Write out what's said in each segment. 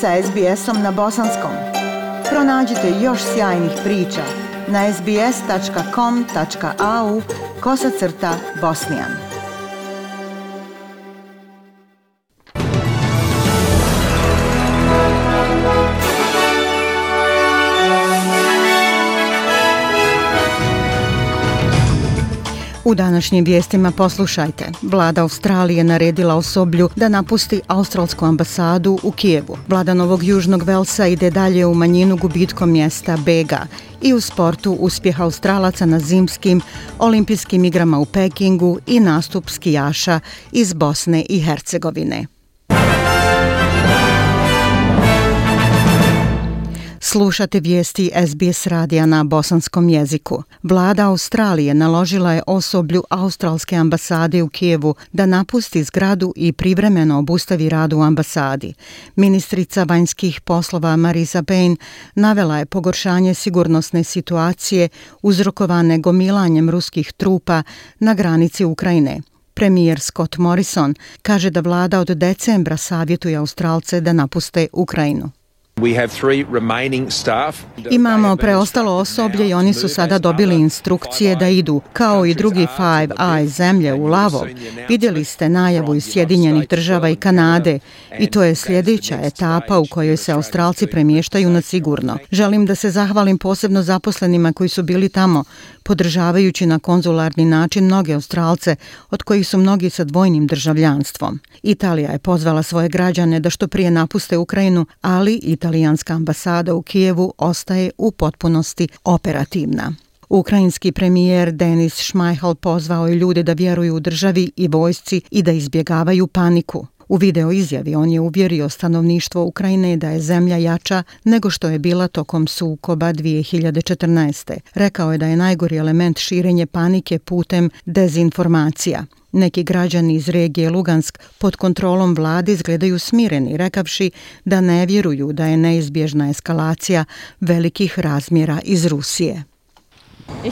sa SBS-om na bosanskom. Pronađite još sjajnih priča na sbs.com.au kosacrta bosnijan. U današnjim vijestima poslušajte. Vlada Australije naredila osoblju da napusti australsku ambasadu u Kijevu. Vlada Novog Južnog Velsa ide dalje u manjinu gubitkom mjesta Bega i u sportu uspjeh Australaca na zimskim olimpijskim igrama u Pekingu i nastup skijaša iz Bosne i Hercegovine. Slušate vijesti SBS radija na bosanskom jeziku. Vlada Australije naložila je osoblju Australske ambasade u Kijevu da napusti zgradu i privremeno obustavi rad u ambasadi. Ministrica vanjskih poslova Marisa Payne navela je pogoršanje sigurnosne situacije uzrokovane gomilanjem ruskih trupa na granici Ukrajine. Premijer Scott Morrison kaže da vlada od decembra savjetuje Australce da napuste Ukrajinu. Imamo preostalo osoblje i oni su sada dobili instrukcije da idu, kao i drugi Five Eyes zemlje u Lavo. Vidjeli ste najavu iz Sjedinjenih država i Kanade i to je sljedeća etapa u kojoj se Australci premještaju na sigurno. Želim da se zahvalim posebno zaposlenima koji su bili tamo, podržavajući na konzularni način mnoge Australce, od kojih su mnogi sa dvojnim državljanstvom. Italija je pozvala svoje građane da što prije napuste Ukrajinu, ali italijanska ambasada u Kijevu ostaje u potpunosti operativna. Ukrajinski premijer Denis Šmajhal pozvao je ljude da vjeruju u državi i vojsci i da izbjegavaju paniku. U video izjavi on je uvjerio stanovništvo Ukrajine da je zemlja jača nego što je bila tokom sukoba 2014. Rekao je da je najgori element širenje panike putem dezinformacija. Neki građani iz regije Lugansk pod kontrolom vlade izgledaju smireni, rekavši da ne vjeruju da je neizbježna eskalacija velikih razmjera iz Rusije. I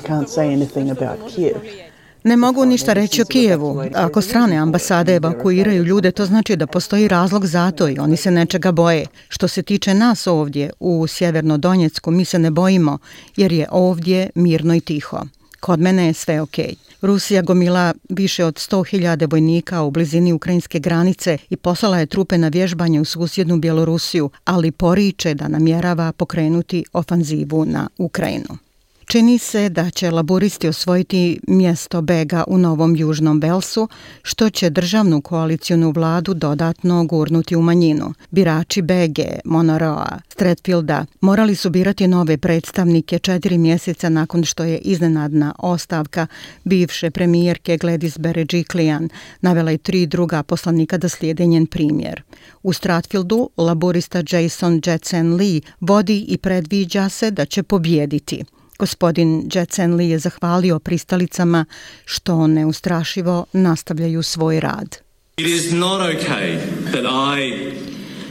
can't say anything about Kiev. Ne mogu ništa reći o Kijevu. Ako strane ambasade evakuiraju ljude, to znači da postoji razlog za to i oni se nečega boje. Što se tiče nas ovdje u Sjeverno-Donjecku, mi se ne bojimo jer je ovdje mirno i tiho. Kod mene je sve okej. Okay. Rusija gomila više od 100.000 vojnika u blizini ukrajinske granice i poslala je trupe na vježbanje u susjednu Bjelorusiju, ali poriče da namjerava pokrenuti ofanzivu na Ukrajinu. Čini se da će laboristi osvojiti mjesto Bega u Novom Južnom Velsu, što će državnu koalicijonu vladu dodatno gurnuti u manjinu. Birači Bege, Monoroa, Stratfielda morali su birati nove predstavnike četiri mjeseca nakon što je iznenadna ostavka bivše premijerke Gladys Berejiklian navela i tri druga poslanika da slijede njen primjer. U Stratfieldu laborista Jason Jetsen Lee vodi i predviđa se da će pobjediti. Gospodin Jetsen Lee je zahvalio pristalicama što neustrašivo nastavljaju svoj rad.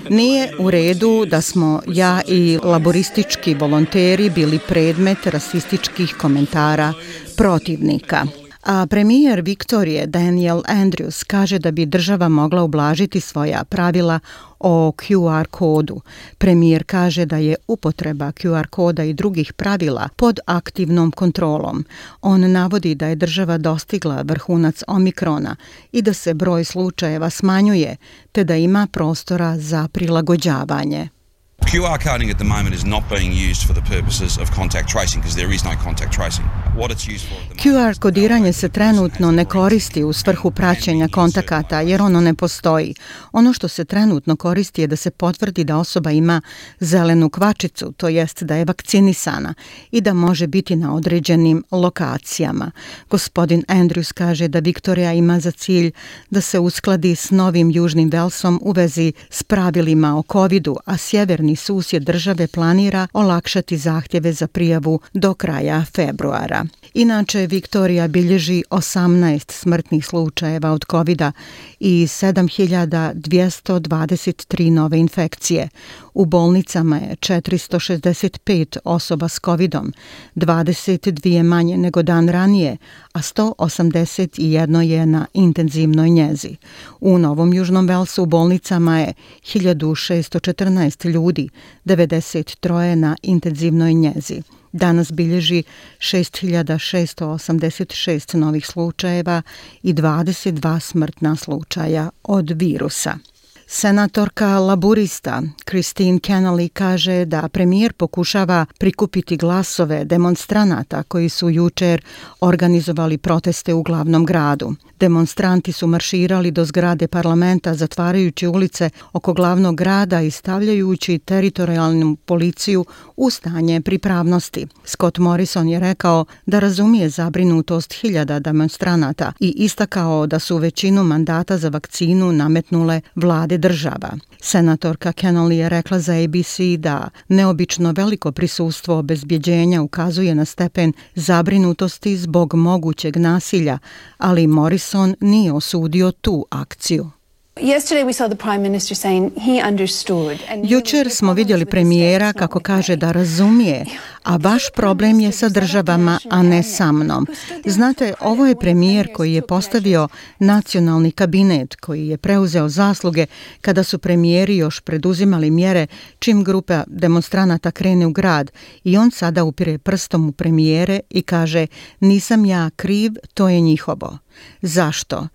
Nije u redu da smo ja i laboristički volonteri bili predmet rasističkih komentara protivnika. A premijer Viktorije Daniel Andrews kaže da bi država mogla ublažiti svoja pravila o QR kodu. Premijer kaže da je upotreba QR koda i drugih pravila pod aktivnom kontrolom. On navodi da je država dostigla vrhunac omikrona i da se broj slučajeva smanjuje, te da ima prostora za prilagođavanje. QR coding at the moment is not being used for the purposes of contact tracing because there is no contact tracing. What it's used for QR kodiranje se trenutno ne koristi u svrhu praćenja kontakata jer ono ne postoji. Ono što se trenutno koristi je da se potvrdi da osoba ima zelenu kvačicu, to jest da je vakcinisana i da može biti na određenim lokacijama. Gospodin Andrews kaže da Viktorija ima za cilj da se uskladi s novim Južnim Velsom u vezi s pravilima o covidu, a sjeverni susjed države planira olakšati zahtjeve za prijavu do kraja februara. Inače, Viktorija bilježi 18 smrtnih slučajeva od covid i 7223 nove infekcije. U bolnicama je 465 osoba s covidom, 22 manje nego dan ranije, a 181 je na intenzivnoj njezi. U Novom Južnom Velsu u bolnicama je 1614 ljudi, 93 na intenzivnoj njezi. Danas bilježi 6686 novih slučajeva i 22 smrtna slučaja od virusa. Senatorka laburista Christine Kennelly kaže da premijer pokušava prikupiti glasove demonstranata koji su jučer organizovali proteste u glavnom gradu. Demonstranti su marširali do zgrade parlamenta zatvarajući ulice oko glavnog grada i stavljajući teritorijalnu policiju u stanje pripravnosti. Scott Morrison je rekao da razumije zabrinutost hiljada demonstranata i istakao da su većinu mandata za vakcinu nametnule vlade država. Senatorka Kennelly je rekla za ABC da neobično veliko prisustvo obezbjeđenja ukazuje na stepen zabrinutosti zbog mogućeg nasilja, ali Morrison nije osudio tu akciju. Jučer smo vidjeli premijera kako kaže da razumije, a vaš problem je sa državama, a ne sa mnom. Znate, ovo je premijer koji je postavio nacionalni kabinet, koji je preuzeo zasluge kada su premijeri još preduzimali mjere čim grupa demonstranata krene u grad i on sada upire prstom u premijere i kaže nisam ja kriv, to je njihovo. Zašto?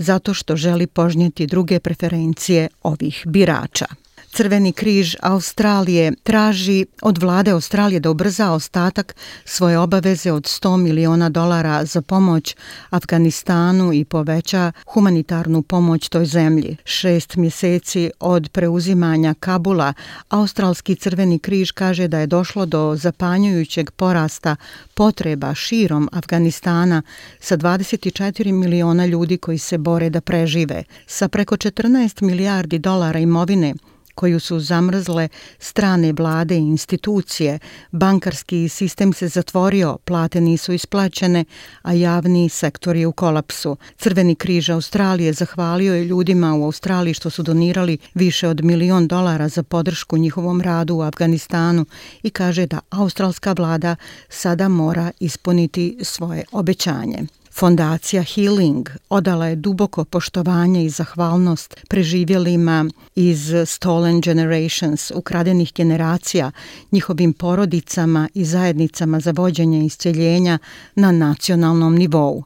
Zato što želi požnjeti druge preferencije ovih birača. Crveni križ Australije traži od vlade Australije da ubrza ostatak svoje obaveze od 100 miliona dolara za pomoć Afganistanu i poveća humanitarnu pomoć toj zemlji. Šest mjeseci od preuzimanja Kabula, Australski crveni križ kaže da je došlo do zapanjujućeg porasta potreba širom Afganistana sa 24 miliona ljudi koji se bore da prežive. Sa preko 14 milijardi dolara imovine, koju su zamrzle strane vlade i institucije, bankarski sistem se zatvorio, plate nisu isplaćene, a javni sektor je u kolapsu. Crveni križ Australije zahvalio je ljudima u Australiji što su donirali više od milion dolara za podršku njihovom radu u Afganistanu i kaže da australska vlada sada mora ispuniti svoje obećanje. Fondacija Healing odala je duboko poštovanje i zahvalnost preživjelima iz Stolen Generations, ukradenih generacija, njihovim porodicama i zajednicama za vođenje isceljenja na nacionalnom nivou.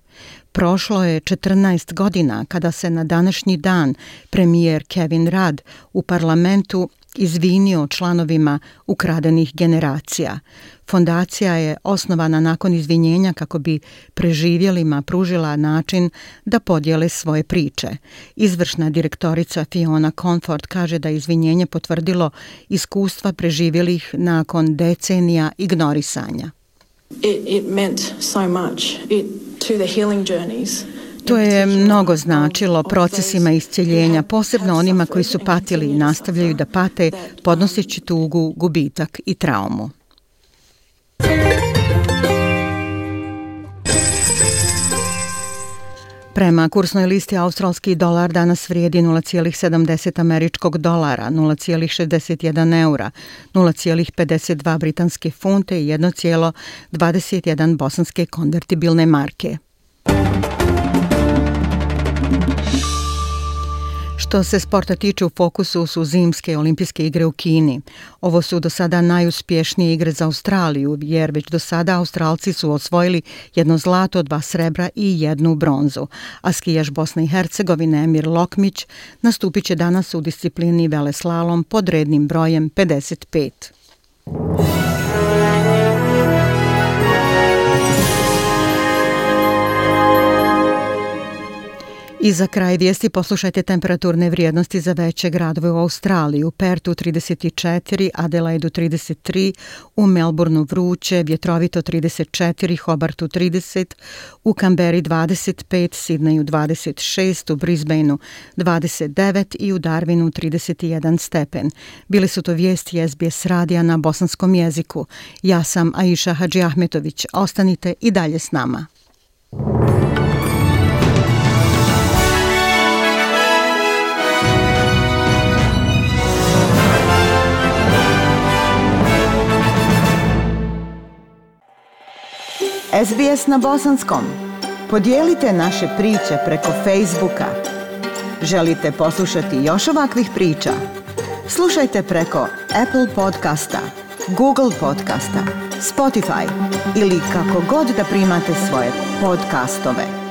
Prošlo je 14 godina kada se na današnji dan premijer Kevin Rudd u parlamentu izvinio članovima ukradenih generacija. Fondacija je osnovana nakon izvinjenja kako bi preživjelima pružila način da podijele svoje priče. Izvršna direktorica Fiona Comfort kaže da izvinjenje potvrdilo iskustva preživjelih nakon decenija ignorisanja. It, it meant so much it, to the healing journeys To je mnogo značilo procesima isceljenja, posebno onima koji su patili i nastavljaju da pate, podnoseći tugu, gubitak i traumu. Prema kursnoj listi australski dolar danas vrijedi 0,70 američkog dolara, 0,61 eura, 0,52 britanske funte i 1,21 bosanske konvertibilne marke. Što se sporta tiče u fokusu su zimske olimpijske igre u Kini. Ovo su do sada najuspješnije igre za Australiju, jer već do sada Australci su osvojili jedno zlato, dva srebra i jednu bronzu. A skijaš Bosne i Hercegovine Emir Lokmić nastupit će danas u disciplini veleslalom pod rednim brojem 55. I za kraj vijesti poslušajte temperaturne vrijednosti za veće gradove u Australiji. U Pertu 34, Adelaidu 33, u Melbourneu vruće, vjetrovito 34, Hobartu 30, u Kamberi 25, Sidneju 26, u Brisbaneu 29 i u Darwinu 31 stepen. Bili su to vijesti SBS radija na bosanskom jeziku. Ja sam Aisha Hadži Ahmetović. Ostanite i dalje s nama. SBS na bosanskom. Podijelite naše priče preko Facebooka. Želite poslušati još ovakvih priča? Slušajte preko Apple podcasta, Google podcasta, Spotify ili kako god da primate svoje podcastove.